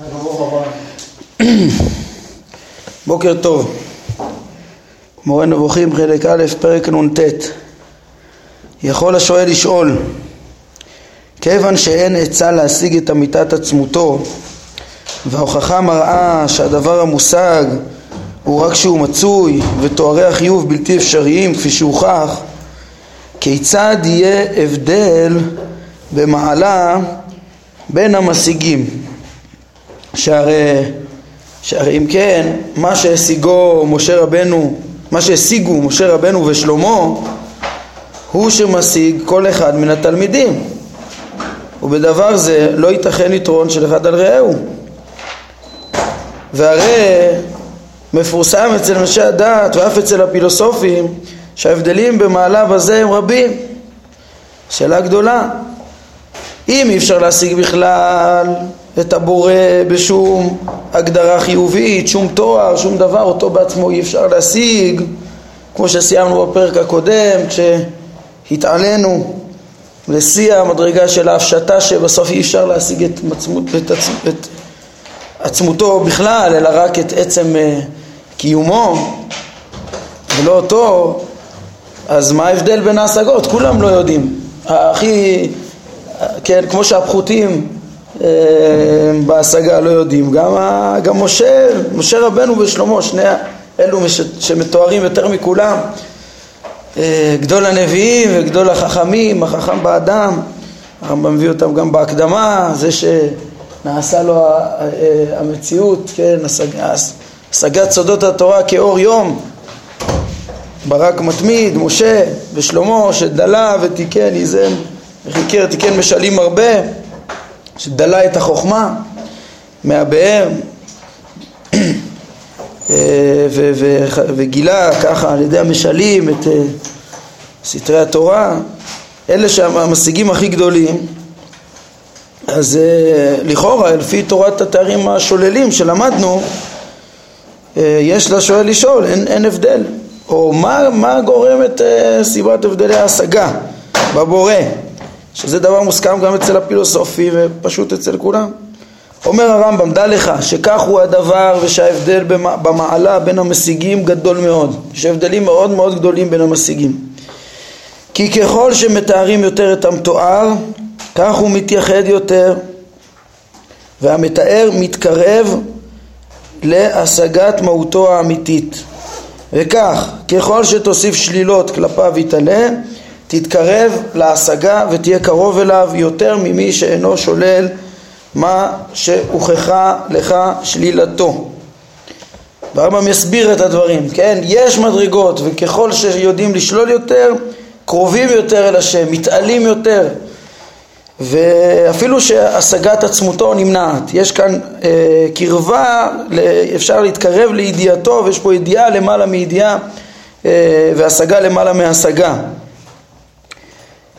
בוקר טוב. מורה נבוכים חלק א' פרק נ"ט יכול השואל לשאול כיוון שאין עצה להשיג את אמיתת עצמותו וההוכחה מראה שהדבר המושג הוא רק שהוא מצוי ותוארי החיוב בלתי אפשריים כפי שהוכח כיצד יהיה הבדל במעלה בין המשיגים שהרי, שהרי אם כן מה שהשיגו משה רבנו מה שהשיגו משה רבנו ושלמה הוא שמשיג כל אחד מן התלמידים. ובדבר זה לא ייתכן יתרון של אחד על רעהו. והרי מפורסם אצל אנשי הדת ואף אצל הפילוסופים שההבדלים במעלה בזה הם רבים. שאלה גדולה. אם אי אפשר להשיג בכלל את הבורא בשום הגדרה חיובית, שום תואר, שום דבר, אותו בעצמו אי אפשר להשיג, כמו שסיימנו בפרק הקודם, כשהתעלינו לשיא המדרגה של ההפשטה שבסוף אי אפשר להשיג את, מצמות, את, עצ, את עצמותו בכלל, אלא רק את עצם uh, קיומו ולא אותו, אז מה ההבדל בין ההשגות? כולם לא יודעים. הכי, כן, כמו שהפחותים אה, בהשגה לא יודעים, גם, גם משה, משה רבנו ושלמה, שני אלו שמתוארים יותר מכולם, אה, גדול הנביאים וגדול החכמים, החכם באדם, הרמב"ם מביא אותם גם בהקדמה, זה שנעשה לו אה, המציאות, כן, השגת סודות התורה כאור יום, ברק מתמיד, משה ושלמה שדלה ותיקן, איזן וחיקר, תיקן משלים הרבה שדלה את החוכמה מהבאר אה, וגילה ככה על ידי המשלים את אה, סתרי התורה. אלה שהמשיגים הכי גדולים אז אה, לכאורה לפי תורת התארים השוללים שלמדנו יש לשואל לשאול, אין, אין הבדל. או מה, מה גורם את סיבת הבדלי ההשגה בבורא שזה דבר מוסכם גם אצל הפילוסופי ופשוט אצל כולם. אומר הרמב"ם, דע לך שכך הוא הדבר ושההבדל במעלה בין המשיגים גדול מאוד. יש הבדלים מאוד מאוד גדולים בין המשיגים. כי ככל שמתארים יותר את המתואר, כך הוא מתייחד יותר, והמתאר מתקרב להשגת מהותו האמיתית. וכך, ככל שתוסיף שלילות כלפיו יתעלה, תתקרב להשגה ותהיה קרוב אליו יותר ממי שאינו שולל מה שהוכחה לך שלילתו. והרמב"ם יסביר את הדברים, כן? יש מדרגות וככל שיודעים לשלול יותר, קרובים יותר אל השם, מתעלים יותר ואפילו שהשגת עצמותו נמנעת. יש כאן אה, קרבה, אפשר להתקרב לידיעתו ויש פה ידיעה למעלה מידיעה אה, והשגה למעלה מהשגה.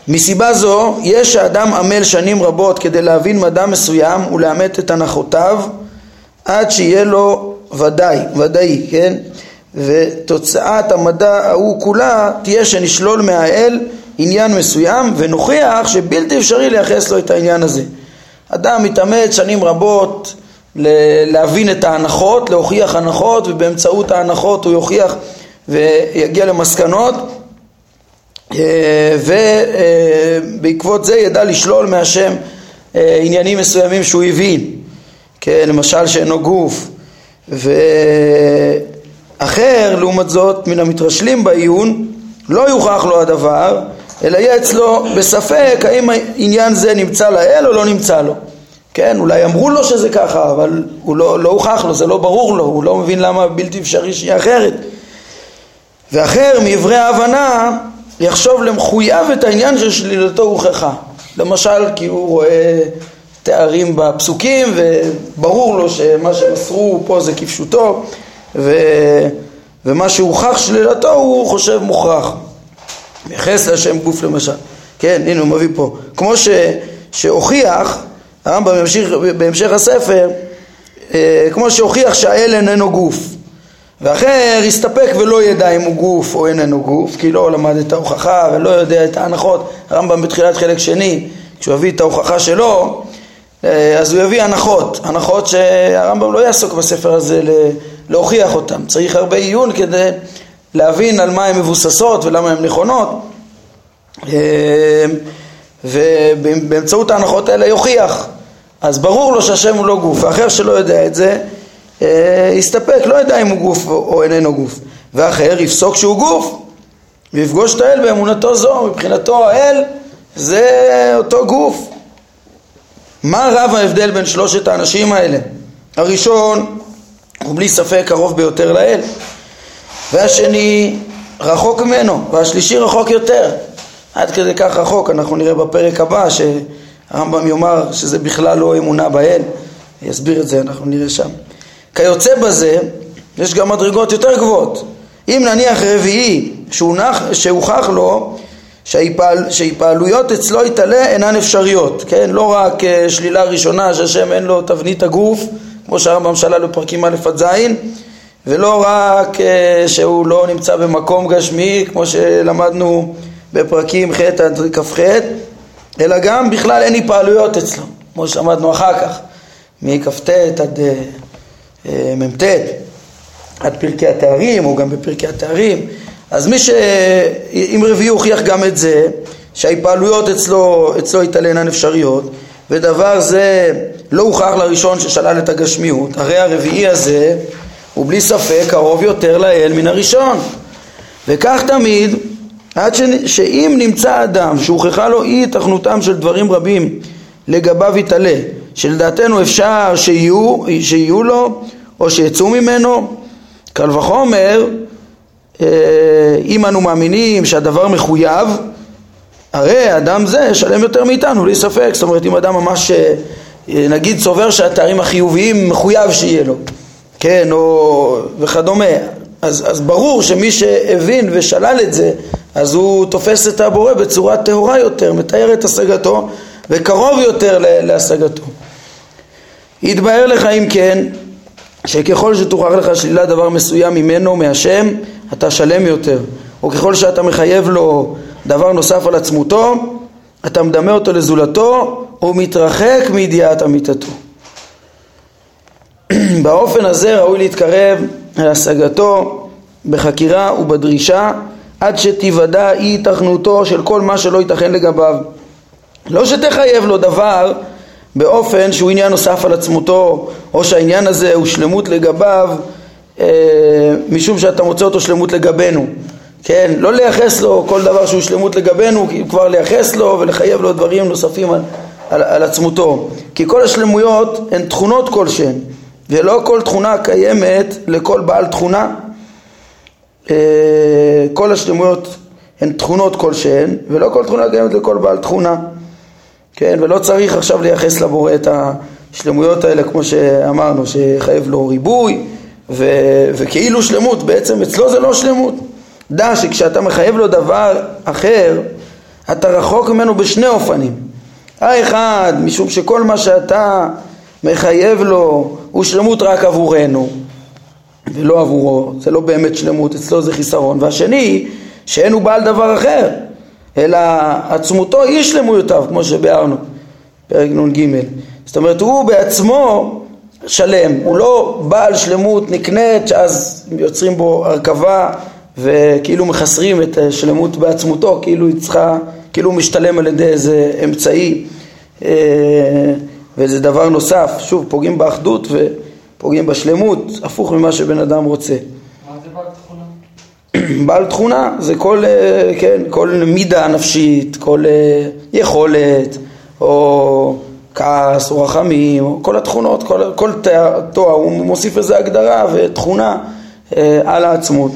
מסיבה זו יש האדם עמל שנים רבות כדי להבין מדע מסוים ולאמת את הנחותיו עד שיהיה לו ודאי, ודאי, כן? ותוצאת המדע ההוא כולה תהיה שנשלול מהאל עניין מסוים ונוכיח שבלתי אפשרי לייחס לו את העניין הזה. אדם מתאמץ שנים רבות להבין את ההנחות, להוכיח הנחות ובאמצעות ההנחות הוא יוכיח ויגיע למסקנות ובעקבות זה ידע לשלול מהשם אה, עניינים מסוימים שהוא הבין, כן, למשל שאינו גוף, ואחר לעומת זאת מן המתרשלים בעיון לא יוכח לו הדבר אלא יהיה אצלו בספק האם עניין זה נמצא לאל או לא נמצא לו. כן, אולי אמרו לו שזה ככה, אבל הוא לא, לא הוכח לו, זה לא ברור לו, הוא לא מבין למה בלתי אפשרי שיהיה אחרת. ואחר מעברי ההבנה יחשוב למחויב את העניין של שלילתו הוכחה. למשל כי הוא רואה תארים בפסוקים וברור לו שמה שמסרו פה זה כפשוטו ו... ומה שהוכח שלילתו הוא חושב מוכרח. מייחס להשם גוף למשל. כן, הנה הוא מביא פה. כמו ש... שהוכיח, הרמב"ם בהמשך הספר, אה, כמו שהוכיח שהאל איננו גוף. ואחר יסתפק ולא ידע אם הוא גוף או איננו גוף, כי לא למד את ההוכחה ולא יודע את ההנחות. הרמב"ם בתחילת חלק שני, כשהוא הביא את ההוכחה שלו, אה, אז הוא יביא הנחות, הנחות שהרמב"ם לא יעסוק בספר הזה להוכיח אותן, צריך הרבה עיון כדי להבין על מה הן מבוססות ולמה הן נכונות. אה, ובאמצעות ההנחות האלה יוכיח. אז ברור לו שהשם הוא לא גוף, ואחר שלא יודע את זה יסתפק, לא ידע אם הוא גוף או איננו גוף. ואחר יפסוק שהוא גוף ויפגוש את האל באמונתו זו, מבחינתו האל זה אותו גוף. מה רב ההבדל בין שלושת האנשים האלה? הראשון הוא בלי ספק קרוב ביותר לאל והשני רחוק ממנו והשלישי רחוק יותר. עד כדי כך רחוק, אנחנו נראה בפרק הבא שהרמב"ם יאמר שזה בכלל לא אמונה באל. יסביר את זה, אנחנו נראה שם כיוצא בזה, יש גם מדרגות יותר גבוהות אם נניח רביעי שהוכח לו שהיפעל, שהיפעלויות אצלו יתעלה אינן אפשריות, כן? לא רק uh, שלילה ראשונה שהשם אין לו תבנית הגוף, כמו שהרמב"ם שלל בפרקים א' עד ז', ולא רק uh, שהוא לא נמצא במקום גשמי, כמו שלמדנו בפרקים ח' עד כ"ח, אלא גם בכלל אין היפעלויות אצלו, כמו שלמדנו אחר כך, מכ"ט עד uh, מ"ט, עד פרקי התארים, או גם בפרקי התארים. אז מי ש... אם רביעי הוכיח גם את זה, שההתפעלויות אצלו, אצלו התעלנן אפשריות, ודבר זה לא הוכח לראשון ששלל את הגשמיות, הרי הרביעי הזה הוא בלי ספק קרוב יותר לאל מן הראשון. וכך תמיד, עד ש... שאם נמצא אדם שהוכחה לו אי התכנותם של דברים רבים לגביו יתעלה, שלדעתנו אפשר שיהיו, שיהיו לו או שיצאו ממנו, קל וחומר אה, אם אנו מאמינים שהדבר מחויב, הרי אדם זה שלם יותר מאיתנו, בלי ספק. זאת אומרת, אם אדם ממש, אה, נגיד, סובר שהתארים החיוביים מחויב שיהיה לו, כן, או וכדומה, אז, אז ברור שמי שהבין ושלל את זה, אז הוא תופס את הבורא בצורה טהורה יותר, מתאר את השגתו וקרוב יותר להשגתו. יתבהר לך אם כן, שככל שתוכח לך שלילת דבר מסוים ממנו, מהשם, אתה שלם יותר, או ככל שאתה מחייב לו דבר נוסף על עצמותו, אתה מדמה אותו לזולתו, הוא מתרחק מידיעת אמיתתו. באופן הזה ראוי להתקרב להשגתו בחקירה ובדרישה עד שתיוודע אי התכנותו של כל מה שלא ייתכן לגביו. לא שתחייב לו דבר באופן שהוא עניין נוסף על עצמותו או שהעניין הזה הוא שלמות לגביו אה, משום שאתה מוצא אותו שלמות לגבינו, כן? לא לייחס לו כל דבר שהוא שלמות לגבינו, כבר לייחס לו ולחייב לו דברים נוספים על, על, על עצמותו. כי כל השלמויות הן תכונות כלשהן, ולא כל תכונה קיימת לכל בעל תכונה. אה, כל השלמויות הן תכונות כלשהן, ולא כל תכונה קיימת לכל בעל תכונה. כן, ולא צריך עכשיו לייחס לבורא את השלמויות האלה כמו שאמרנו, שחייב לו ריבוי, ו, וכאילו שלמות, בעצם אצלו זה לא שלמות. דע שכשאתה מחייב לו דבר אחר, אתה רחוק ממנו בשני אופנים. האחד, משום שכל מה שאתה מחייב לו הוא שלמות רק עבורנו ולא עבורו, זה לא באמת שלמות, אצלו זה חיסרון. והשני, שאין הוא בעל דבר אחר, אלא עצמותו היא שלמויותיו, כמו שביארנו, פרק נ"ג. זאת אומרת, הוא בעצמו שלם, הוא לא בעל שלמות נקנית שאז יוצרים בו הרכבה וכאילו מחסרים את השלמות בעצמותו, כאילו היא צריכה, כאילו הוא משתלם על ידי איזה אמצעי אה, וזה דבר נוסף, שוב פוגעים באחדות ופוגעים בשלמות, הפוך ממה שבן אדם רוצה. מה זה בעל תכונה? בעל תכונה זה כל, אה, כן, כל מידה נפשית, כל אה, יכולת או כעס או רחמים, או כל התכונות, כל, כל תואר, הוא מוסיף איזה הגדרה ותכונה אה, על העצמות.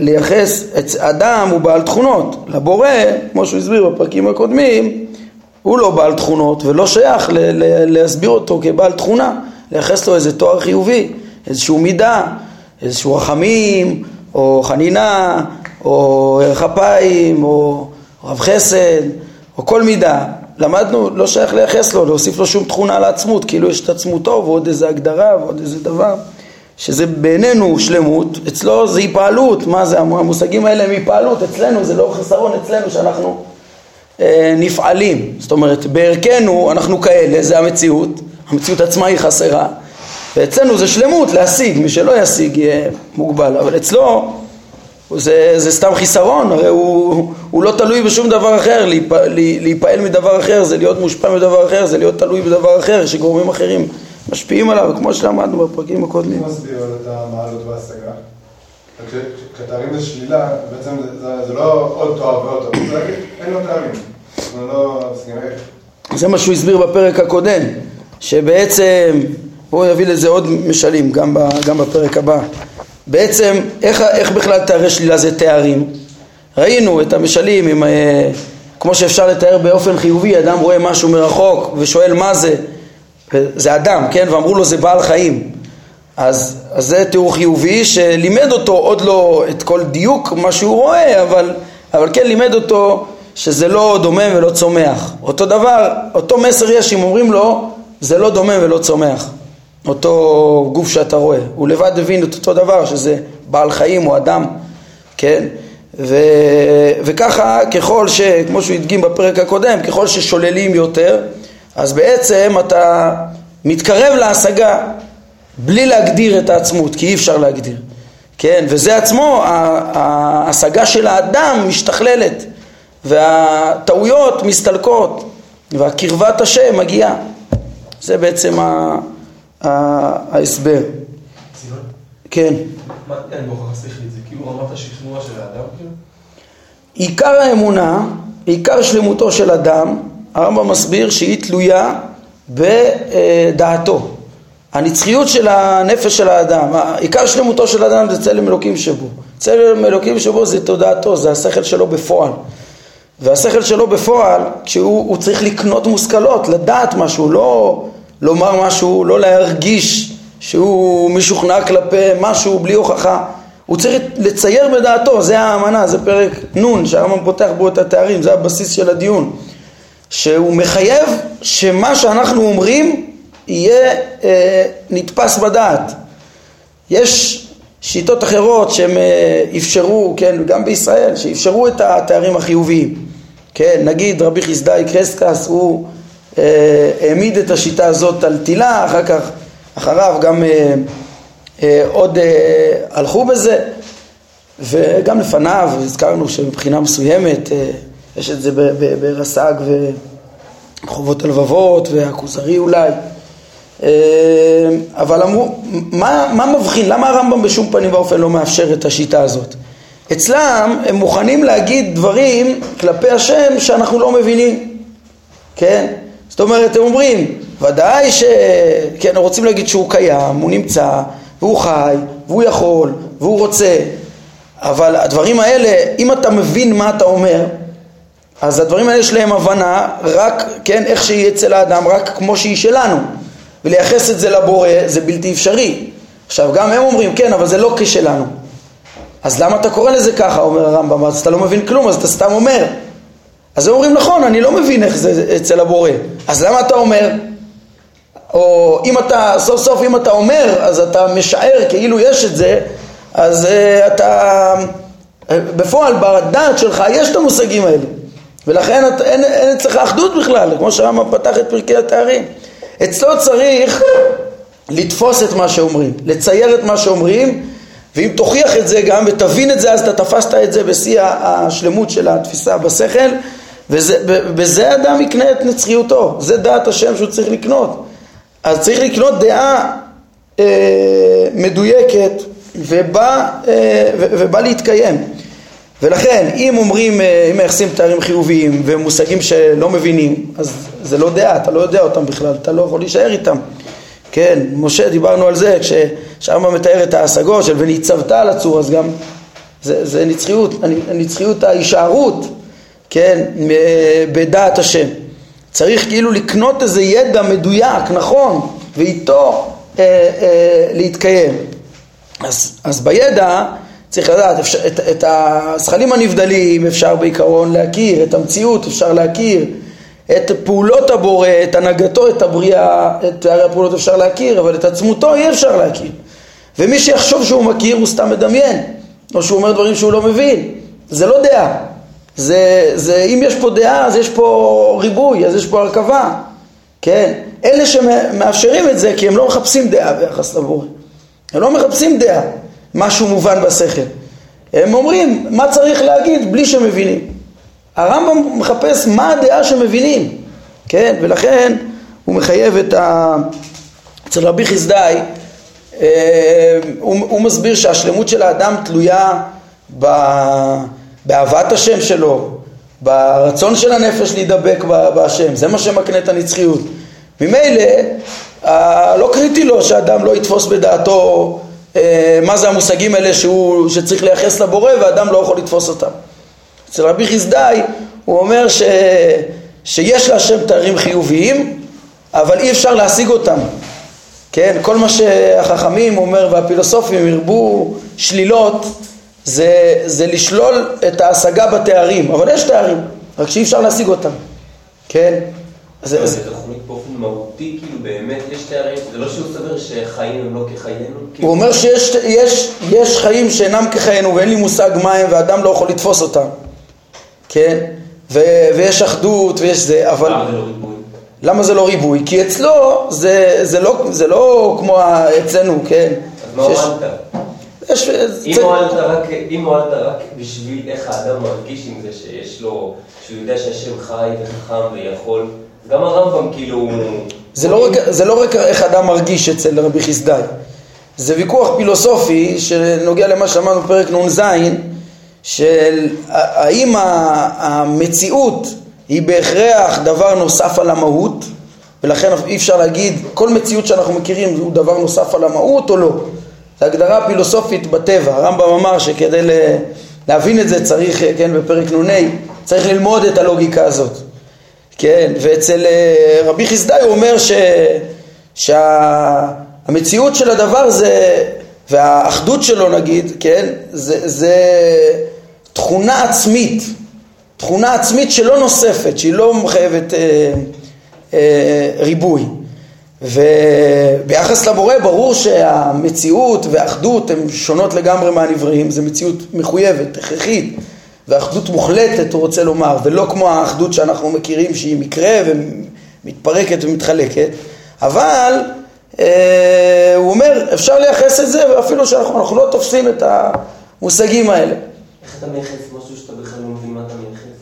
לייחס, אדם הוא בעל תכונות, לבורא, כמו שהוא הסביר בפרקים הקודמים, הוא לא בעל תכונות ולא שייך ל- ל- להסביר אותו כבעל תכונה, לייחס לו איזה תואר חיובי, איזשהו מידה, איזשהו רחמים, או חנינה, או ערך אפיים, או רב חסד, או כל מידה, למדנו, לא שייך לייחס לו, להוסיף לו שום תכונה לעצמות, כאילו יש את עצמותו ועוד איזה הגדרה ועוד איזה דבר, שזה בעינינו שלמות, אצלו זה היפעלות, מה זה, המושגים האלה הם היפעלות, אצלנו זה לא חסרון אצלנו שאנחנו אה, נפעלים, זאת אומרת בערכנו אנחנו כאלה, זה המציאות, המציאות עצמה היא חסרה ואצלנו זה שלמות להשיג, מי שלא ישיג יהיה מוגבל, אבל אצלו זה, זה סתם חיסרון, הרי הוא, הוא לא תלוי בשום דבר אחר, להיפ, להיפעל מדבר אחר זה להיות מושפע מדבר אחר, זה להיות תלוי בדבר אחר שגורמים אחרים משפיעים עליו, כמו שלמדנו בפרקים הקודמים. מי מסביר את המעלות וההשגה? כשתארים זה שלילה, בעצם זה, זה לא עוד תואר ועוד תואר, אין לו תארים. זה לא... זה מה שהוא הסביר בפרק הקודם, שבעצם, בואו נביא לזה עוד משלים, גם, גם בפרק הבא. בעצם, איך, איך בכלל תארי שלילה זה תארים? ראינו את המשלים עם, אה, כמו שאפשר לתאר באופן חיובי, אדם רואה משהו מרחוק ושואל מה זה, זה אדם, כן? ואמרו לו זה בעל חיים. אז, אז זה תיאור חיובי שלימד אותו עוד לא את כל דיוק מה שהוא רואה, אבל, אבל כן לימד אותו שזה לא דומם ולא צומח. אותו דבר, אותו מסר יש אם אומרים לו זה לא דומם ולא צומח. אותו גוף שאתה רואה. הוא לבד הבין את אותו דבר שזה בעל חיים או אדם, כן? ו, וככה ככל ש... כמו שהוא הדגים בפרק הקודם, ככל ששוללים יותר אז בעצם אתה מתקרב להשגה בלי להגדיר את העצמות, כי אי אפשר להגדיר, כן? וזה עצמו, ההשגה של האדם משתכללת והטעויות מסתלקות והקרבת השם מגיעה. זה בעצם ההסבר. כן. מה, אין בהוכחה שכלית, זה כאילו רמת השכנוע של האדם כאילו? עיקר האמונה, עיקר שלמותו של אדם, הרמב"ם מסביר שהיא תלויה בדעתו. הנצחיות של הנפש של האדם, עיקר שלמותו של האדם זה צלם אלוקים שבו. צלם אלוקים שבו זה תודעתו, זה השכל שלו בפועל. והשכל שלו בפועל, כשהוא צריך לקנות מושכלות, לדעת משהו, לא לומר משהו, לא להרגיש שהוא משוכנע כלפי משהו בלי הוכחה. הוא צריך לצייר בדעתו, זה האמנה, זה פרק נ' שהרמב"ם פותח בו את התארים, זה הבסיס של הדיון. שהוא מחייב שמה שאנחנו אומרים יהיה אה, נתפס בדעת. יש שיטות אחרות שהם אה, אפשרו, כן, גם בישראל, שאפשרו את התארים החיוביים. כן, נגיד רבי חסדאי קרסקס, הוא העמיד את השיטה הזאת על תילה, אחר כך, אחריו גם אה, אה, עוד אה, הלכו בזה, וגם לפניו הזכרנו שמבחינה מסוימת אה, יש את זה ברס"ג וחובות הלבבות והכוזרי אולי. אה, אבל אמרו, מה, מה מבחין, למה הרמב"ם בשום פנים ואופן לא מאפשר את השיטה הזאת? אצלם הם מוכנים להגיד דברים כלפי השם שאנחנו לא מבינים, כן? זאת אומרת, הם אומרים, ודאי ש... כן, רוצים להגיד שהוא קיים, הוא נמצא, והוא חי, והוא יכול, והוא רוצה, אבל הדברים האלה, אם אתה מבין מה אתה אומר, אז הדברים האלה יש להם הבנה רק, כן, איך שהיא אצל האדם, רק כמו שהיא שלנו. ולייחס את זה לבורא זה בלתי אפשרי. עכשיו גם הם אומרים, כן, אבל זה לא כשלנו. אז למה אתה קורא לזה ככה, אומר הרמב"ם, אז אתה לא מבין כלום, אז אתה סתם אומר. אז הם אומרים, נכון, אני לא מבין איך זה אצל הבורא. אז למה אתה אומר? או אם אתה, סוף סוף אם אתה אומר, אז אתה משער כאילו יש את זה, אז uh, אתה, uh, בפועל, בדעת שלך יש את המושגים האלה. ולכן את, אין, אין אצלך אחדות בכלל, כמו שהרמב"ם פתח את פרקי התארים. אצלו צריך לתפוס את מה שאומרים, לצייר את מה שאומרים, ואם תוכיח את זה גם ותבין את זה, אז אתה תפסת את זה בשיא השלמות של התפיסה בשכל, ובזה אדם יקנה את נצחיותו, זה דעת השם שהוא צריך לקנות. אז צריך לקנות דעה אה, מדויקת ובא, אה, ובא להתקיים. ולכן אם אומרים, אה, אם מייחסים תארים חיוביים ומושגים שלא מבינים, אז זה לא דעה, אתה לא יודע אותם בכלל, אתה לא יכול להישאר איתם. כן, משה, דיברנו על זה, כששם מתאר את ההשגות של וניצבת על הצור, אז גם זה, זה נצחיות, נצחיות ההישארות, כן, בדעת השם. צריך כאילו לקנות איזה ידע מדויק, נכון, ואיתו אה, אה, להתקיים. אז, אז בידע צריך לדעת, אפשר, את, את הזכלים הנבדלים אפשר בעיקרון להכיר, את המציאות אפשר להכיר, את פעולות הבורא, את הנהגתו, את הבריאה, את הרי הפעולות אפשר להכיר, אבל את עצמותו אי אפשר להכיר. ומי שיחשוב שהוא מכיר הוא סתם מדמיין, או שהוא אומר דברים שהוא לא מבין. זה לא דעה, זה, זה, אם יש פה דעה, אז יש פה ריבוי, אז יש פה הרכבה, כן? אלה שמאפשרים את זה, כי הם לא מחפשים דעה ביחס לבורא. הם לא מחפשים דעה, משהו מובן בשכל. הם אומרים מה צריך להגיד בלי שמבינים. הרמב"ם מחפש מה הדעה שמבינים, כן? ולכן הוא מחייב את ה... אצל רבי חסדאי, אה, הוא, הוא מסביר שהשלמות של האדם תלויה ב, באהבת השם שלו, ברצון של הנפש להידבק בהשם, זה מה שמקנה את הנצחיות. ממילא, לא קריטי לו שאדם לא יתפוס בדעתו אה, מה זה המושגים האלה שהוא, שצריך לייחס לבורא ואדם לא יכול לתפוס אותם. אצל רבי חסדאי הוא אומר ש, שיש להשם תארים חיוביים, אבל אי אפשר להשיג אותם. כן, כל מה שהחכמים, אומר, והפילוסופים ירבו שלילות, זה, זה לשלול את ההשגה בתארים, אבל יש תארים, רק שאי אפשר להשיג אותם, כן? זה זה תוכנית באופן מהותי, כאילו באמת יש תארים, זה לא שהוא סובר שחיים הם לא כחיינו? כאילו- הוא אומר שיש יש, יש חיים שאינם כחיינו ואין לי מושג מה הם ואדם לא יכול לתפוס אותם, כן? ו, ויש אחדות ויש זה, אבל... למה זה לא ריבוי? למה זה לא ריבוי? כי אצלו זה, זה, לא, זה לא כמו אצלנו, כן? אז מה הועלת? יש... אם הועלת רק, רק בשביל איך האדם מרגיש עם זה שיש לו, שהוא יודע שהשם חי וחכם ויכול, גם הרמב"ם כאילו... זה לא, רק, זה לא רק איך אדם מרגיש אצל רבי חסדאי, זה ויכוח פילוסופי שנוגע למה שאמרנו בפרק נ"ז, של האם המציאות היא בהכרח דבר נוסף על המהות, ולכן אי אפשר להגיד כל מציאות שאנחנו מכירים הוא דבר נוסף על המהות או לא. זו הגדרה פילוסופית בטבע. הרמב"ם אמר שכדי להבין את זה צריך, כן, בפרק נ"ה, צריך ללמוד את הלוגיקה הזאת. כן, ואצל אה, רבי חסדאי הוא אומר ש, שהמציאות של הדבר זה, והאחדות שלו נגיד, כן, זה, זה תכונה עצמית, תכונה עצמית שלא נוספת, שהיא לא מחייבת אה, אה, ריבוי. וביחס לבורא ברור שהמציאות והאחדות הן שונות לגמרי מהנבראים, זו מציאות מחויבת, הכרחית. ואחדות מוחלטת הוא רוצה לומר, ולא כמו האחדות שאנחנו מכירים שהיא מקרה ומתפרקת ומתחלקת, אבל אה, הוא אומר אפשר לייחס את זה ואפילו שאנחנו לא תופסים את המושגים האלה. איך אתה מייחס משהו שאתה בכלל לא מבין מה אתה מייחס?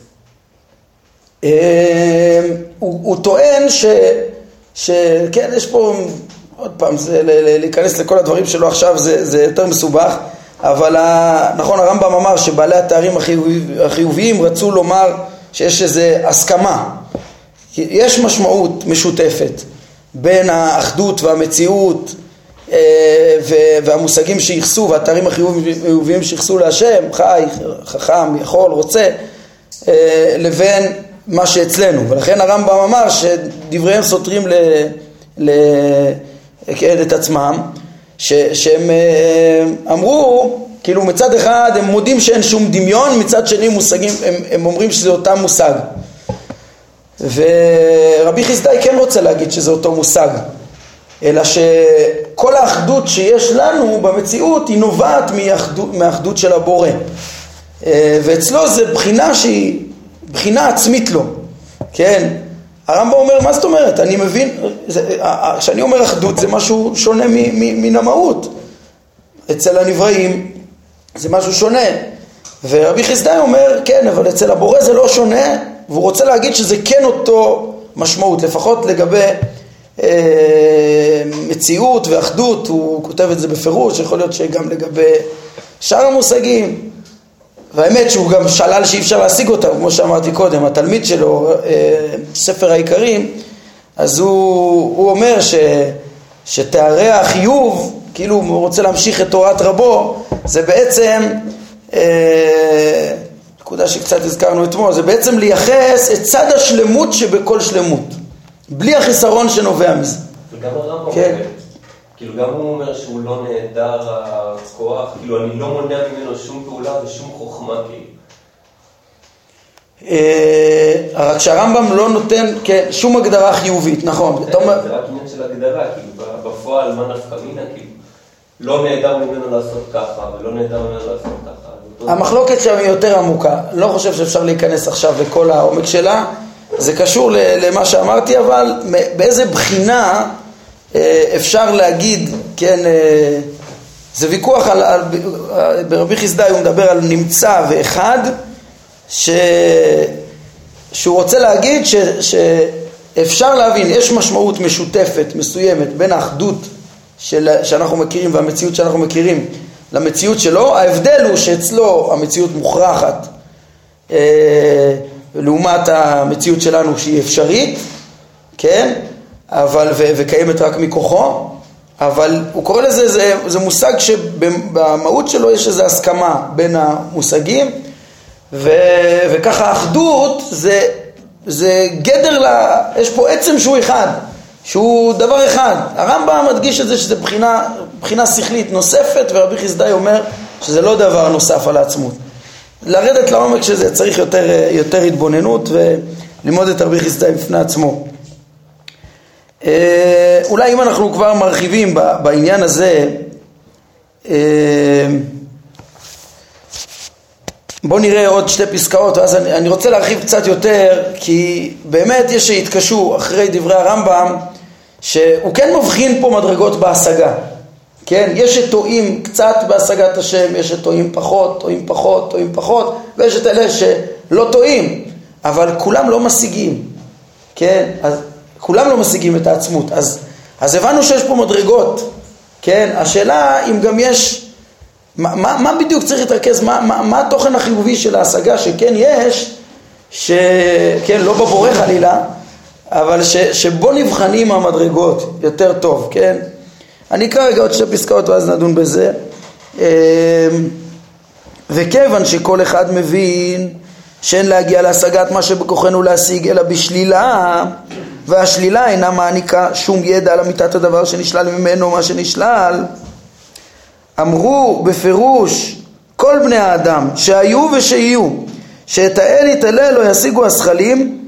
אה, הוא, הוא טוען ש... שכן, יש פה, עוד פעם, זה, להיכנס לכל הדברים שלו עכשיו זה, זה יותר מסובך, אבל נכון הרמב"ם אמר שבעלי התארים החיוביים רצו לומר שיש איזו הסכמה, יש משמעות משותפת בין האחדות והמציאות אה, והמושגים שייחסו והתארים החיוביים שייחסו להשם, חי, חכם, יכול, רוצה, אה, לבין מה שאצלנו, ולכן הרמב"ם אמר שדבריהם סותרים ל, ל, את עצמם ש, שהם אה, אמרו, כאילו מצד אחד הם מודים שאין שום דמיון, מצד שני מושגים, הם, הם אומרים שזה אותם מושג. ורבי חסדאי כן רוצה להגיד שזה אותו מושג, אלא שכל האחדות שיש לנו במציאות היא נובעת מאחדות, מאחדות של הבורא. אה, ואצלו זה בחינה שהיא בחינה עצמית לו, כן? הרמב"ם אומר, מה זאת אומרת? אני מבין, כשאני אומר אחדות זה משהו שונה מן המהות. אצל הנבראים זה משהו שונה. ורבי חסדאי אומר, כן, אבל אצל הבורא זה לא שונה, והוא רוצה להגיד שזה כן אותו משמעות, לפחות לגבי אה, מציאות ואחדות, הוא כותב את זה בפירוש, יכול להיות שגם לגבי שאר המושגים. והאמת שהוא גם שלל שאי אפשר להשיג אותם, כמו שאמרתי קודם, התלמיד שלו, אה, ספר העיקרים, אז הוא, הוא אומר ש, שתארי החיוב, כאילו הוא רוצה להמשיך את תורת רבו, זה בעצם, אה, נקודה שקצת הזכרנו אתמול, זה בעצם לייחס את צד השלמות שבכל שלמות, בלי החיסרון שנובע מזה. וגם הרמב"ם כן. כאילו גם הוא אומר שהוא לא נעדר הכוח, כאילו אני לא מונע ממנו שום פעולה ושום חוכמה כאילו. אה, רק שהרמב"ם לא נותן כן, שום הגדרה חיובית, נכון. זה רק עניין של הגדרה, כאילו בפועל מה נפקא מינה, כאילו לא נעדר ממנו לעשות ככה ולא נעדר ממנו לעשות ככה. המחלוקת שם היא יותר עמוקה, לא חושב שאפשר להיכנס עכשיו לכל העומק שלה, זה קשור למה שאמרתי, אבל באיזה בחינה אה, אפשר להגיד, כן, אה, זה ויכוח על, על ברבי חסדאי הוא מדבר על נמצא ואחד, ש, שהוא רוצה להגיד ש, שאפשר להבין, יש משמעות משותפת מסוימת בין האחדות של, שאנחנו מכירים והמציאות שאנחנו מכירים למציאות שלו, ההבדל הוא שאצלו המציאות מוכרחת אה, לעומת המציאות שלנו שהיא אפשרית, כן, אבל, ו, וקיימת רק מכוחו, אבל הוא קורא לזה, זה, זה מושג שבמהות שלו יש איזו הסכמה בין המושגים, ו, וככה האחדות זה, זה גדר, לה, יש פה עצם שהוא אחד, שהוא דבר אחד. הרמב"ם מדגיש את זה שזה בחינה, בחינה שכלית נוספת, ורבי חסדאי אומר שזה לא דבר נוסף על העצמות. לרדת לעומק של זה צריך יותר, יותר התבוננות וללמוד את רבי חסדאי בפני עצמו. אה, אולי אם אנחנו כבר מרחיבים בעניין הזה, אה, בואו נראה עוד שתי פסקאות, ואז אני, אני רוצה להרחיב קצת יותר, כי באמת יש שהתקשו אחרי דברי הרמב"ם, שהוא כן מבחין פה מדרגות בהשגה. כן, יש שטועים קצת בהשגת השם, יש שטועים פחות, טועים פחות, טועים פחות, ויש את אלה שלא טועים, אבל כולם לא משיגים, כן, אז כולם לא משיגים את העצמות, אז, אז הבנו שיש פה מדרגות, כן, השאלה אם גם יש, מה, מה, מה בדיוק צריך להתרכז, מה, מה, מה התוכן החיובי של ההשגה שכן יש, שכן, לא בבורא חלילה, אבל ש, שבו נבחנים המדרגות יותר טוב, כן? אני אקרא רגע עוד שתי פסקאות ואז נדון בזה. אמ, וכיוון שכל אחד מבין שאין להגיע להשגת מה שבכוחנו להשיג אלא בשלילה והשלילה אינה מעניקה שום ידע על אמיתת הדבר שנשלל ממנו מה שנשלל. אמרו בפירוש כל בני האדם שהיו ושיהיו שאת האל יתעלה לא ישיגו השכלים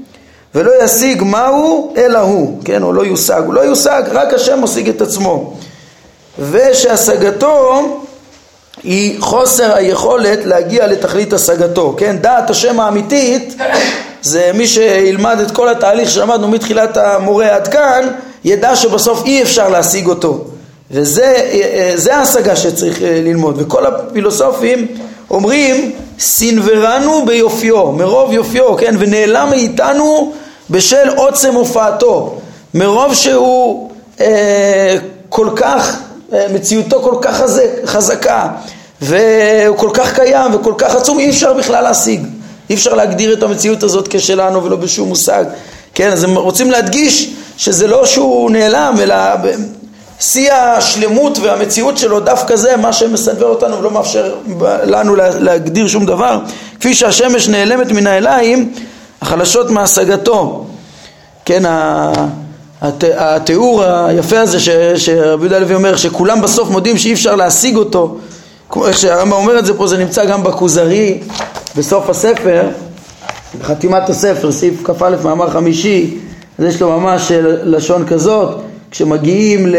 ולא ישיג מהו אלא הוא, כן, או לא יושג, הוא לא יושג, רק השם משיג את עצמו. ושהשגתו היא חוסר היכולת להגיע לתכלית השגתו, כן? דעת השם האמיתית זה מי שילמד את כל התהליך שלמדנו מתחילת המורה עד כאן, ידע שבסוף אי אפשר להשיג אותו. וזה ההשגה שצריך אה, ללמוד. וכל הפילוסופים אומרים, סינוורנו ביופיו, מרוב יופיו, כן? ונעלם מאיתנו בשל עוצם הופעתו. מרוב שהוא אה, כל כך מציאותו כל כך חזק, חזקה והוא כל כך קיים וכל כך עצום, אי אפשר בכלל להשיג. אי אפשר להגדיר את המציאות הזאת כשלנו ולא בשום מושג. כן, אז הם רוצים להדגיש שזה לא שהוא נעלם, אלא שיא השלמות והמציאות שלו דווקא זה מה שמסנוור אותנו ולא מאפשר לנו להגדיר שום דבר. כפי שהשמש נעלמת מן העיניים, החלשות מהשגתו. כן, התיאור היפה הזה שרבי יהודה הלוי אומר שכולם בסוף מודים שאי אפשר להשיג אותו כמו איך שהרמב"ם אומר את זה פה זה נמצא גם בכוזרי בסוף הספר בחתימת הספר סעיף כ"א מאמר חמישי אז יש לו ממש לשון כזאת כשמגיעים ל...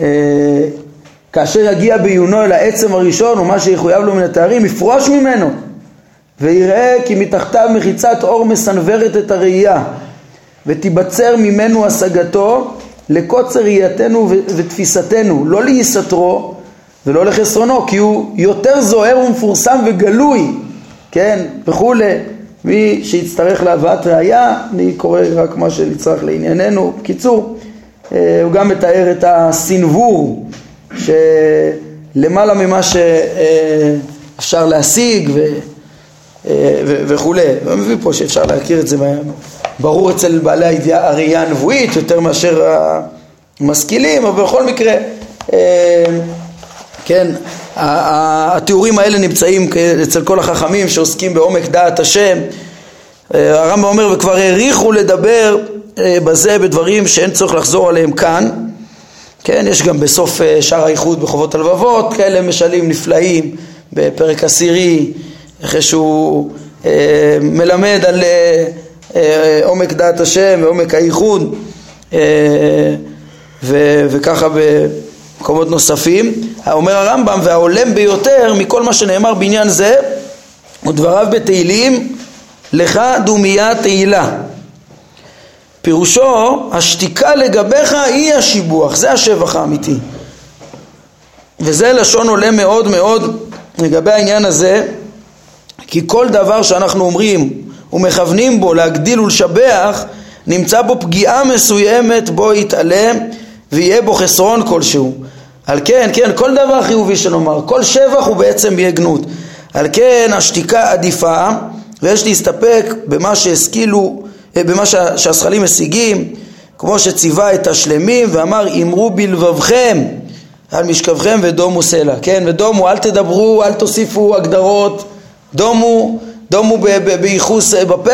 אה, כאשר יגיע בעיונו אל העצם הראשון ומה שיחויב לו מן התארים יפרוש ממנו ויראה כי מתחתיו מחיצת אור מסנוורת את הראייה ותיבצר ממנו השגתו לקוצר ראייתנו ותפיסתנו, לא להיסתרו ולא לחסרונו, כי הוא יותר זוהר ומפורסם וגלוי, כן, וכולי. מי שיצטרך להבאת ראייה, אני קורא רק מה שנצטרך לענייננו. בקיצור, אה, הוא גם מתאר את הסנוור שלמעלה ממה שאפשר להשיג ו... אה, וכולי. הוא מביא פה שאפשר להכיר את זה ברור אצל בעלי הראייה הנבואית יותר מאשר המשכילים, אבל בכל מקרה, אה, כן, התיאורים האלה נמצאים אצל כל החכמים שעוסקים בעומק דעת השם. אה, הרמב"ם אומר, וכבר העריכו לדבר אה, בזה בדברים שאין צורך לחזור עליהם כאן. כן, יש גם בסוף שער האיחוד בחובות הלבבות כאלה משלים נפלאים בפרק עשירי, אחרי שהוא מלמד על אה, עומק דעת השם ועומק הייחוד אה, וככה מקומות נוספים, אומר הרמב"ם וההולם ביותר מכל מה שנאמר בעניין זה הוא דבריו בתהילים לך דומיה תהילה פירושו השתיקה לגביך היא השיבוח, זה השבח האמיתי. וזה לשון עולה מאוד מאוד לגבי העניין הזה כי כל דבר שאנחנו אומרים ומכוונים בו להגדיל ולשבח נמצא בו פגיעה מסוימת בו יתעלם ויהיה בו חסרון כלשהו על כן, כן, כל דבר חיובי שנאמר, כל שבח הוא בעצם בהגנות על כן השתיקה עדיפה ויש להסתפק במה שהשכילו, אה, במה שהזכלים משיגים כמו שציווה את השלמים ואמר אמרו בלבבכם על משכבכם ודומו סלע, כן, ודומו אל תדברו, אל תוסיפו הגדרות, דומו, דומו בייחוס אה, בפה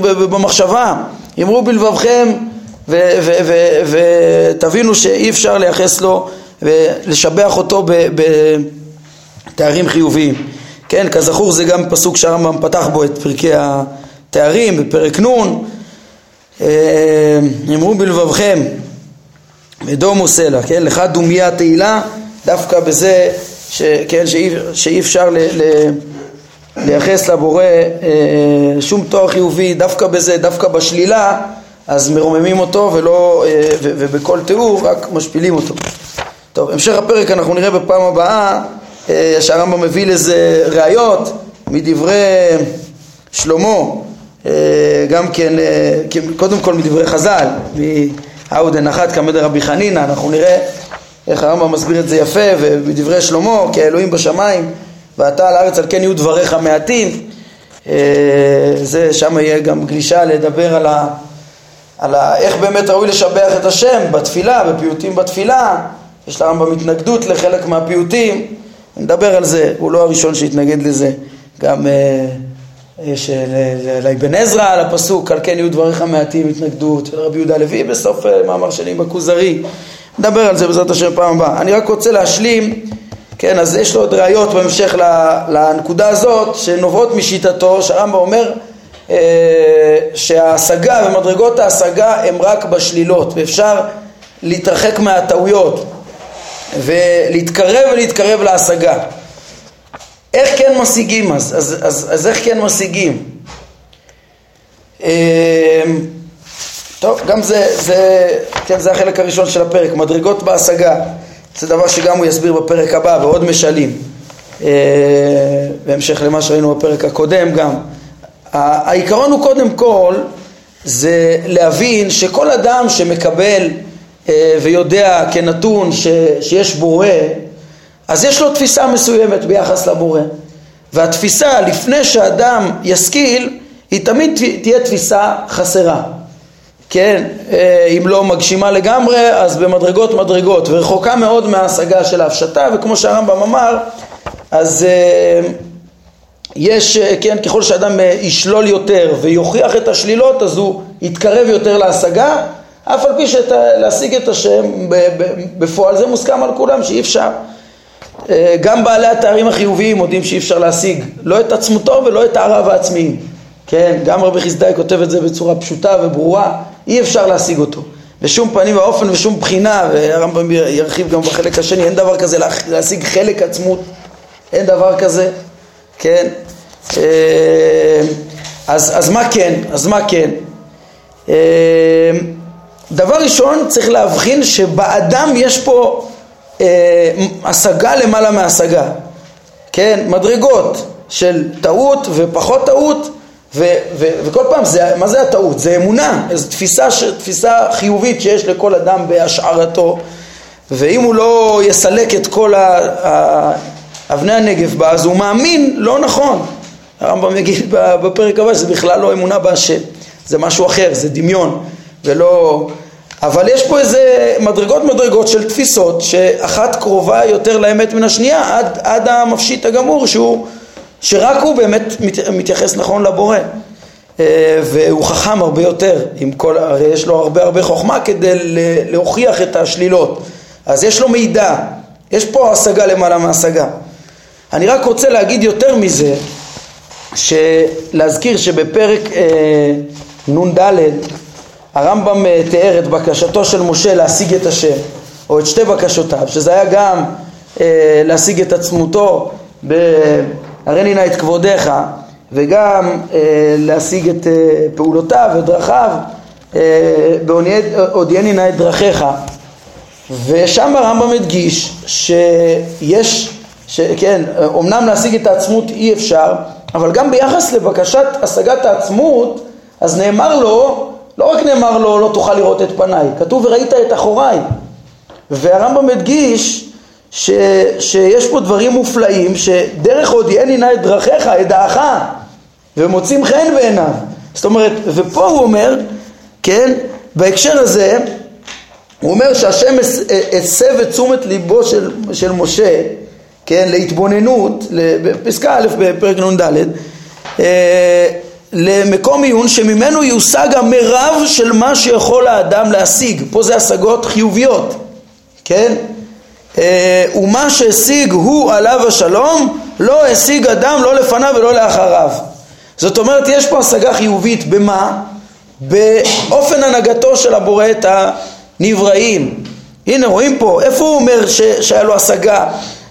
ובמחשבה, אמרו בלבבכם ותבינו שאי אפשר לייחס לו ולשבח אותו בתארים חיוביים. כן, כזכור זה גם פסוק שהרמב"ם פתח בו את פרקי התארים בפרק נ' אה, אמרו בלבבכם ודומו סלע, כן, לך דומיה תהילה דווקא בזה ש, כן, שאי, שאי אפשר ל, ל, לייחס לבורא אה, שום תואר חיובי דווקא בזה, דווקא בשלילה אז מרוממים אותו ולא, אה, ו, ובכל תיאור רק משפילים אותו. טוב, המשך הפרק אנחנו נראה בפעם הבאה אה, שהרמב"ם מביא לזה ראיות מדברי שלמה, אה, גם כן, אה, קודם כל מדברי חז"ל, מאודן אחת כמד רבי חנינא, אנחנו נראה איך הרמב"ם מסביר את זה יפה, ומדברי שלמה, כי האלוהים בשמיים, ואתה על הארץ על כן יהיו דבריך מעטים, זה, שם יהיה גם גלישה לדבר על, ה, על ה, איך באמת ראוי לשבח את השם בתפילה, בפיוטים בתפילה, יש לרמב"ם התנגדות לחלק מהפיוטים, נדבר על זה, הוא לא הראשון שהתנגד לזה, גם אה, יש אה, לאבן עזרא על הפסוק, על כן יהיו דבריך מעטים התנגדות, רבי יהודה לוי בסוף אה, מאמר שני בכוזרי, נדבר על זה בעזרת השם פעם הבאה. אני רק רוצה להשלים, כן, אז יש לו עוד ראיות בהמשך לנקודה הזאת, שנובעות משיטתו, שהרמב"ם אומר שההשגה ומדרגות ההשגה הם רק בשלילות, ואפשר להתרחק מהטעויות. ולהתקרב ולהתקרב להשגה. איך כן משיגים אז? אז, אז, אז איך כן משיגים? אמ, טוב, גם זה, זה, כן, זה החלק הראשון של הפרק, מדרגות בהשגה. זה דבר שגם הוא יסביר בפרק הבא ועוד משלים. אה, בהמשך למה שראינו בפרק הקודם גם. העיקרון הוא קודם כל זה להבין שכל אדם שמקבל ויודע כנתון ש, שיש בורא, אז יש לו תפיסה מסוימת ביחס לבורא. והתפיסה לפני שאדם ישכיל, היא תמיד תהיה תפיסה חסרה. כן, אה, אם לא מגשימה לגמרי, אז במדרגות מדרגות, ורחוקה מאוד מההשגה של ההפשטה, וכמו שהרמב"ם אמר, אז אה, יש, כן, ככל שאדם ישלול יותר ויוכיח את השלילות, אז הוא יתקרב יותר להשגה, אף על פי שלהשיג את השם בפועל זה מוסכם על כולם שאי אפשר. אה, גם בעלי התארים החיוביים מודים שאי אפשר להשיג לא את עצמותו ולא את העריו העצמיים. כן, גם רבי חסדאי כותב את זה בצורה פשוטה וברורה, אי אפשר להשיג אותו. בשום פנים ואופן ושום בחינה, והרמב"ם ירחיב גם בחלק השני, אין דבר כזה להשיג חלק עצמות, אין דבר כזה, כן? אה, אז, אז מה כן? אז מה כן? דבר ראשון צריך להבחין שבאדם יש פה אה, השגה למעלה מהשגה, כן, מדרגות של טעות ופחות טעות ו, ו, וכל פעם, זה, מה זה הטעות? זה אמונה, זו תפיסה, תפיסה חיובית שיש לכל אדם בהשערתו ואם הוא לא יסלק את כל אבני הנגב בה אז הוא מאמין לא נכון. הרמב"ם יגיד בפרק הבא שזה בכלל לא אמונה בהשם זה משהו אחר, זה דמיון ולא... אבל יש פה איזה מדרגות מדרגות של תפיסות שאחת קרובה יותר לאמת מן השנייה עד, עד המפשיט הגמור שהוא, שרק הוא באמת מת, מתייחס נכון לבורא. אה, והוא חכם הרבה יותר, עם כל, הרי יש לו הרבה הרבה חוכמה כדי להוכיח את השלילות. אז יש לו מידע, יש פה השגה למעלה מהשגה. אני רק רוצה להגיד יותר מזה, להזכיר שבפרק אה, נ"ד הרמב"ם אה, תיאר את בקשתו של משה להשיג את השם. או את שתי בקשותיו, שזה היה גם אה, להשיג את עצמותו בהרני נא את כבודיך, וגם אה, להשיג את אה, פעולותיו ודרכיו, אה, בהודיעני נא את דרכיך. ושם הרמב"ם הדגיש שיש, שכן, אמנם להשיג את העצמות אי אפשר, אבל גם ביחס לבקשת השגת העצמות, אז נאמר לו, לא רק נאמר לו לא תוכל לראות את פניי, כתוב וראית את אחוריי. והרמב"ם הדגיש ש, שיש פה דברים מופלאים, שדרך הודיעני נא את דרכיך, את דעך, ומוצאים חן בעיניו. זאת אומרת, ופה הוא אומר, כן, בהקשר הזה, הוא אומר שהשם הסב את תשומת ליבו של, של משה, כן, להתבוננות, בפסקה א' בפרק נ"ד, אה, למקום עיון שממנו יושג המרב של מה שיכול האדם להשיג. פה זה השגות חיוביות, כן? אה, ומה שהשיג הוא עליו השלום, לא השיג אדם לא לפניו ולא לאחריו. זאת אומרת, יש פה השגה חיובית במה? באופן הנהגתו של הבורא את הנבראים. הנה רואים פה, איפה הוא אומר ש, שהיה לו השגה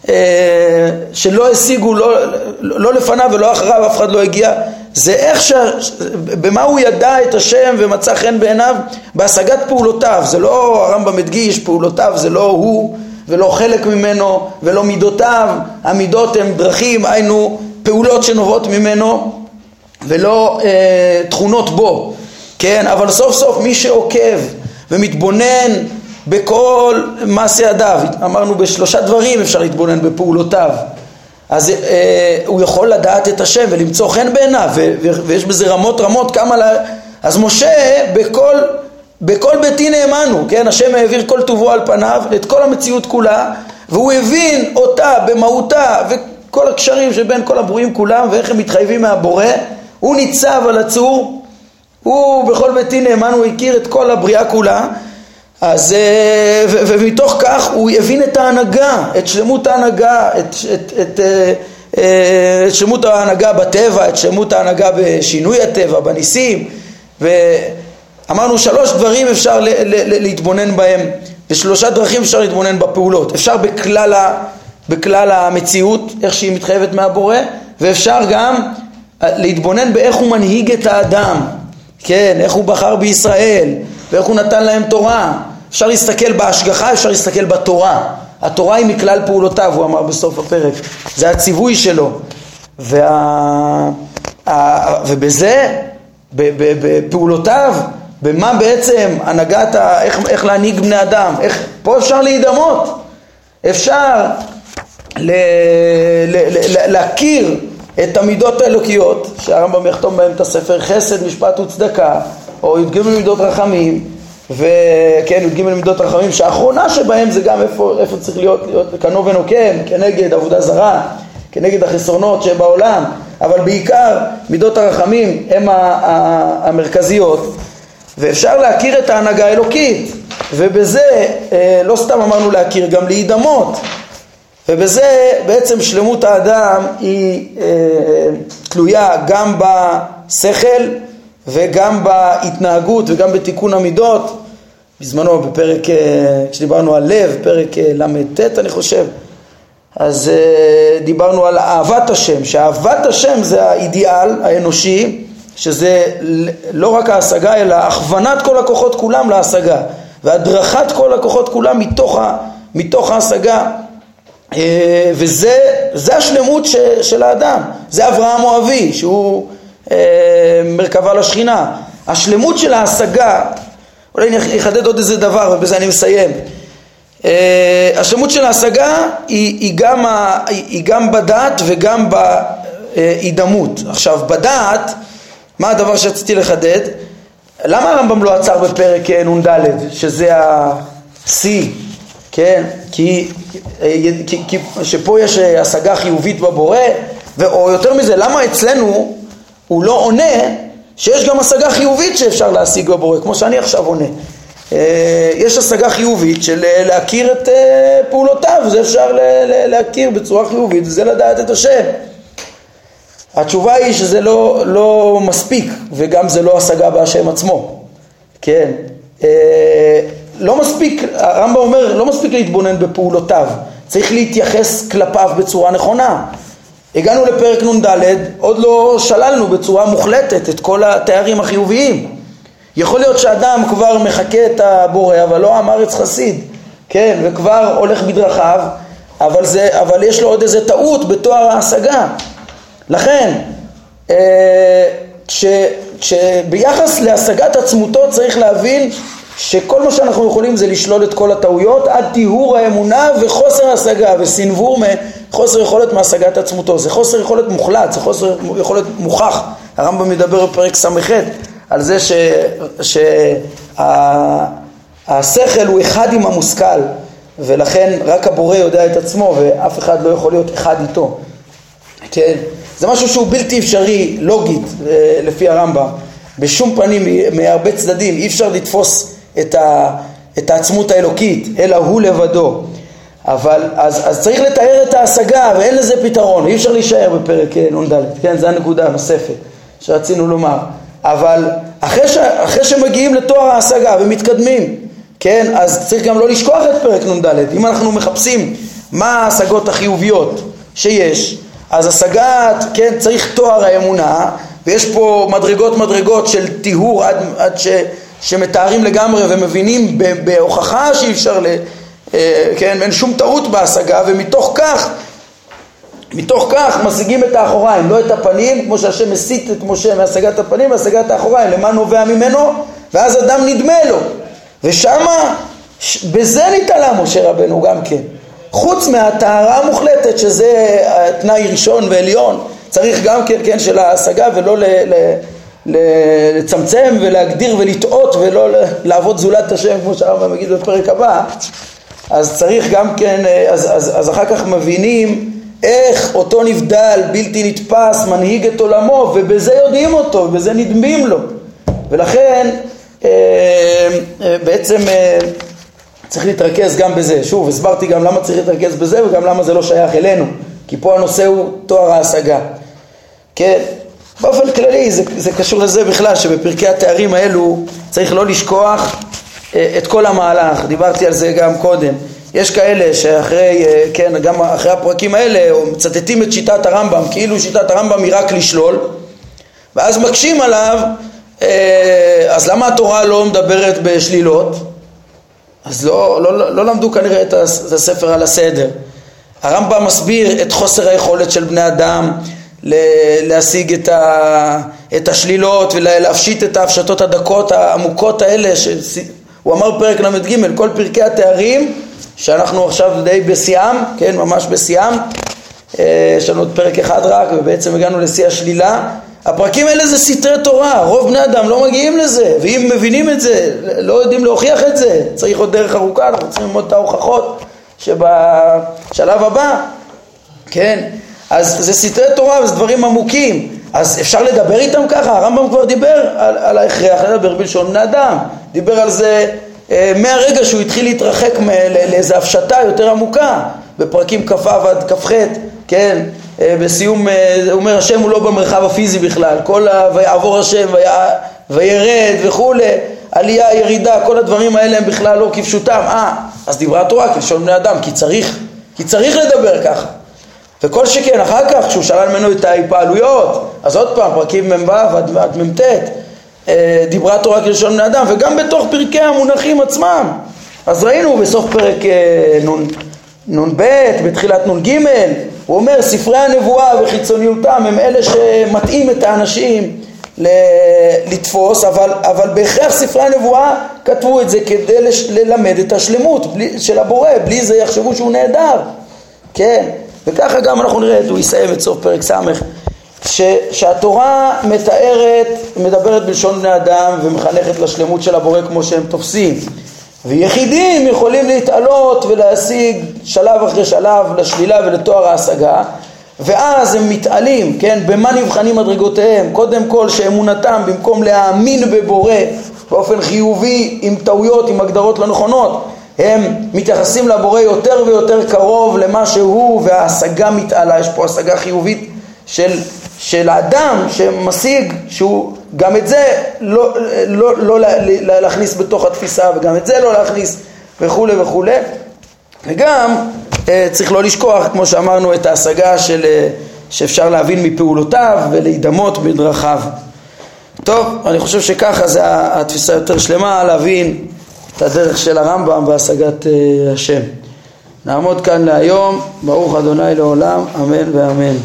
אה, שלא השיגו לא, לא לפניו ולא אחריו, אף אחד לא הגיע? זה איך ש... במה הוא ידע את השם ומצא חן בעיניו? בהשגת פעולותיו. זה לא הרמב"ם הדגיש, פעולותיו זה לא הוא ולא חלק ממנו ולא מידותיו. המידות הן דרכים, היינו פעולות שנובעות ממנו ולא אה, תכונות בו. כן, אבל סוף סוף מי שעוקב ומתבונן בכל מעשה ידיו, אמרנו בשלושה דברים אפשר להתבונן בפעולותיו, אז אה, הוא יכול לדעת את השם ולמצוא חן בעיניו, ויש בזה רמות רמות כמה, לה... אז משה בכל, בכל ביתי נאמנו, כן, השם העביר כל טובו על פניו, את כל המציאות כולה, והוא הבין אותה במהותה וכל הקשרים שבין כל הברואים כולם ואיך הם מתחייבים מהבורא, הוא ניצב על הצור הוא בכל ביתי נאמן, הוא הכיר את כל הבריאה כולה, אז, אה, ו, ומתוך כך הוא הבין את ההנהגה, את שלמות ההנהגה, את, את, את, אה, אה, את שלמות ההנהגה בטבע, את שלמות ההנהגה בשינוי הטבע, בניסים, ואמרנו שלוש דברים אפשר ל, ל, ל, להתבונן בהם, ושלושה דרכים אפשר להתבונן בפעולות, אפשר בכלל, ה, בכלל המציאות, איך שהיא מתחייבת מהבורא, ואפשר גם להתבונן באיך הוא מנהיג את האדם, כן, איך הוא בחר בישראל, ואיך הוא נתן להם תורה. אפשר להסתכל בהשגחה, אפשר להסתכל בתורה. התורה היא מכלל פעולותיו, הוא אמר בסוף הפרק. זה הציווי שלו. וה... ובזה, בפעולותיו, במה בעצם הנהגת, ה... איך, איך להנהיג בני אדם, איך... פה אפשר להידמות, אפשר ל... ל... ל... להכיר את המידות האלוקיות, שהרמב"ם יחתום בהם את הספר חסד, משפט וצדקה, או י"ג מידות רחמים, וכן, י"ג מידות רחמים, שהאחרונה שבהם זה גם איפה, איפה צריך להיות, להיות כנו ונוקם, כנגד עבודה זרה, כנגד החסרונות שבעולם, אבל בעיקר מידות הרחמים הן המרכזיות, ואפשר להכיר את ההנהגה האלוקית, ובזה, אה, לא סתם אמרנו להכיר, גם להידמות. ובזה בעצם שלמות האדם היא אה, תלויה גם בשכל וגם בהתנהגות וגם בתיקון המידות. בזמנו בפרק, אה, כשדיברנו על לב, פרק אה, ל"ט אני חושב, אז אה, דיברנו על אהבת השם, שאהבת השם זה האידיאל האנושי, שזה לא רק ההשגה אלא הכוונת כל הכוחות כולם להשגה והדרכת כל הכוחות כולם מתוך, מתוך ההשגה וזה השלמות של האדם, זה אברהם אוהבי שהוא אה, מרכבה לשכינה. השלמות של ההשגה, אולי אני אחדד עוד איזה דבר ובזה אני מסיים. אה, השלמות של ההשגה היא, היא, גם, ה, היא גם בדעת וגם בהידמות. עכשיו בדעת, מה הדבר שרציתי לחדד? למה הרמב"ם לא עצר בפרק נ"ד, שזה השיא כן? כי, כי, כי שפה יש השגה חיובית בבורא, או יותר מזה, למה אצלנו הוא לא עונה שיש גם השגה חיובית שאפשר להשיג בבורא, כמו שאני עכשיו עונה. אה, יש השגה חיובית של להכיר את אה, פעולותיו, זה אפשר להכיר בצורה חיובית, וזה לדעת את השם. התשובה היא שזה לא, לא מספיק, וגם זה לא השגה בהשם עצמו, כן. אה, לא מספיק, הרמב"ם אומר, לא מספיק להתבונן בפעולותיו, צריך להתייחס כלפיו בצורה נכונה. הגענו לפרק נ"ד, עוד לא שללנו בצורה מוחלטת את כל התארים החיוביים. יכול להיות שאדם כבר מחקה את הבורא, אבל לא עם ארץ חסיד, כן, וכבר הולך בדרכיו, אבל, זה, אבל יש לו עוד איזה טעות בתואר ההשגה. לכן, אה, שביחס להשגת עצמותו צריך להבין שכל מה שאנחנו יכולים זה לשלול את כל הטעויות עד טיהור האמונה וחוסר השגה וסנוור מחוסר יכולת מהשגת עצמותו. זה חוסר יכולת מוחלט, זה חוסר יכולת מוכח. הרמב"ם מדבר בפרק ס"ח על זה שהשכל הוא אחד עם המושכל ולכן רק הבורא יודע את עצמו ואף אחד לא יכול להיות אחד איתו. כן? זה משהו שהוא בלתי אפשרי לוגית אה, לפי הרמב"ם. בשום פנים מהרבה צדדים אי אפשר לתפוס את, ה, את העצמות האלוקית, אלא הוא לבדו. אבל אז, אז צריך לתאר את ההשגה ואין לזה פתרון, אי אפשר להישאר בפרק אה, נ"ד, כן, זו הנקודה הנוספת שרצינו לומר. אבל אחרי, ש, אחרי שמגיעים לתואר ההשגה ומתקדמים, כן, אז צריך גם לא לשכוח את פרק נ"ד. אם אנחנו מחפשים מה ההשגות החיוביות שיש, אז השגת, כן, צריך תואר האמונה, ויש פה מדרגות מדרגות של טיהור עד, עד ש, שמתארים לגמרי ומבינים בהוכחה שאי אפשר, כן, אין שום טעות בהשגה, ומתוך כך, מתוך כך משיגים את האחוריים, לא את הפנים, כמו שהשם מסית את משה מהשגת הפנים, להשגת האחוריים, למה נובע ממנו, ואז אדם נדמה לו, ושמה, בזה נתעלה משה רבנו גם כן. חוץ מהטהרה המוחלטת שזה תנאי ראשון ועליון צריך גם כן, כן, של ההשגה ולא ל, ל, לצמצם ולהגדיר ולטעות ולא לעבוד זולת השם כמו שהרמב"ם מגיד בפרק הבא אז צריך גם כן, אז, אז, אז אחר כך מבינים איך אותו נבדל בלתי נתפס מנהיג את עולמו ובזה יודעים אותו ובזה נדמים לו ולכן אה, אה, בעצם אה, צריך להתרכז גם בזה. שוב, הסברתי גם למה צריך להתרכז בזה וגם למה זה לא שייך אלינו, כי פה הנושא הוא תואר ההשגה. כן, באופן כללי זה, זה קשור לזה בכלל, שבפרקי התארים האלו צריך לא לשכוח אה, את כל המהלך, דיברתי על זה גם קודם. יש כאלה שאחרי, אה, כן, גם אחרי הפרקים האלה, מצטטים את שיטת הרמב"ם, כאילו שיטת הרמב"ם היא רק לשלול, ואז מקשים עליו, אה, אז למה התורה לא מדברת בשלילות? אז לא, לא, לא, למדו כנראה את הספר על הסדר. הרמב"ם מסביר את חוסר היכולת של בני אדם להשיג את, ה, את השלילות ולהפשיט את ההפשטות הדקות העמוקות האלה שהוא אמר פרק ל"ג, כל פרקי התארים שאנחנו עכשיו די בשיאם, כן, ממש בשיאם אה, יש לנו עוד פרק אחד רק ובעצם הגענו לשיא השלילה הפרקים האלה זה סתרי תורה, רוב בני אדם לא מגיעים לזה, ואם מבינים את זה, לא יודעים להוכיח את זה, צריך עוד דרך ארוכה, אנחנו צריכים ללמוד את ההוכחות שבשלב הבא, כן? אז זה סתרי תורה וזה דברים עמוקים, אז אפשר לדבר איתם ככה? הרמב"ם כבר דיבר על, על ההכרח לדבר בלשון בני אדם, דיבר על זה אה, מהרגע שהוא התחיל להתרחק לאיזו הפשטה יותר עמוקה, בפרקים כ"ו עד כ"ח, כן? אה, בסיום, אה, הוא אומר השם הוא לא במרחב הפיזי בכלל, כל ה... ויעבור השם וירד וכולי, עלייה, ירידה, כל הדברים האלה הם בכלל לא כפשוטם, אה, אז דיברה התורה כלשון בני אדם, כי צריך, כי צריך לדבר ככה. וכל שכן אחר כך, כשהוא שאל ממנו את ההתפעלויות, אז עוד פעם, פרקים מ"ו עד מ"ט, אה, דיברה תורה כלשון בני אדם, וגם בתוך פרקי המונחים עצמם. אז ראינו בסוף פרק נ"ב, בתחילת נ"ג, הוא אומר ספרי הנבואה וחיצוניותם הם אלה שמטעים את האנשים לתפוס, אבל, אבל בהכרח ספרי הנבואה כתבו את זה כדי לש, ללמד את השלמות בלי, של הבורא, בלי זה יחשבו שהוא נהדר, כן? וככה גם אנחנו נראה, הוא יסיים את סוף פרק ס', שהתורה מתארת, מדברת בלשון בני אדם ומחנכת לשלמות של הבורא כמו שהם תופסים. ויחידים יכולים להתעלות ולהשיג שלב אחרי שלב לשלילה ולתואר ההשגה ואז הם מתעלים, כן, במה נבחנים מדרגותיהם? קודם כל שאמונתם במקום להאמין בבורא באופן חיובי עם טעויות, עם הגדרות לא נכונות הם מתייחסים לבורא יותר ויותר קרוב למה שהוא וההשגה מתעלה, יש פה השגה חיובית של, של האדם שמשיג שהוא גם את זה לא, לא, לא לה- להכניס בתוך התפיסה וגם את זה לא להכניס וכולי וכולי וגם אה, צריך לא לשכוח, כמו שאמרנו, את ההשגה של, אה, שאפשר להבין מפעולותיו ולהידמות בדרכיו. טוב, אני חושב שככה זה התפיסה יותר שלמה, להבין את הדרך של הרמב"ם בהשגת אה, השם. נעמוד כאן להיום, ברוך אדוני לעולם, אמן ואמן.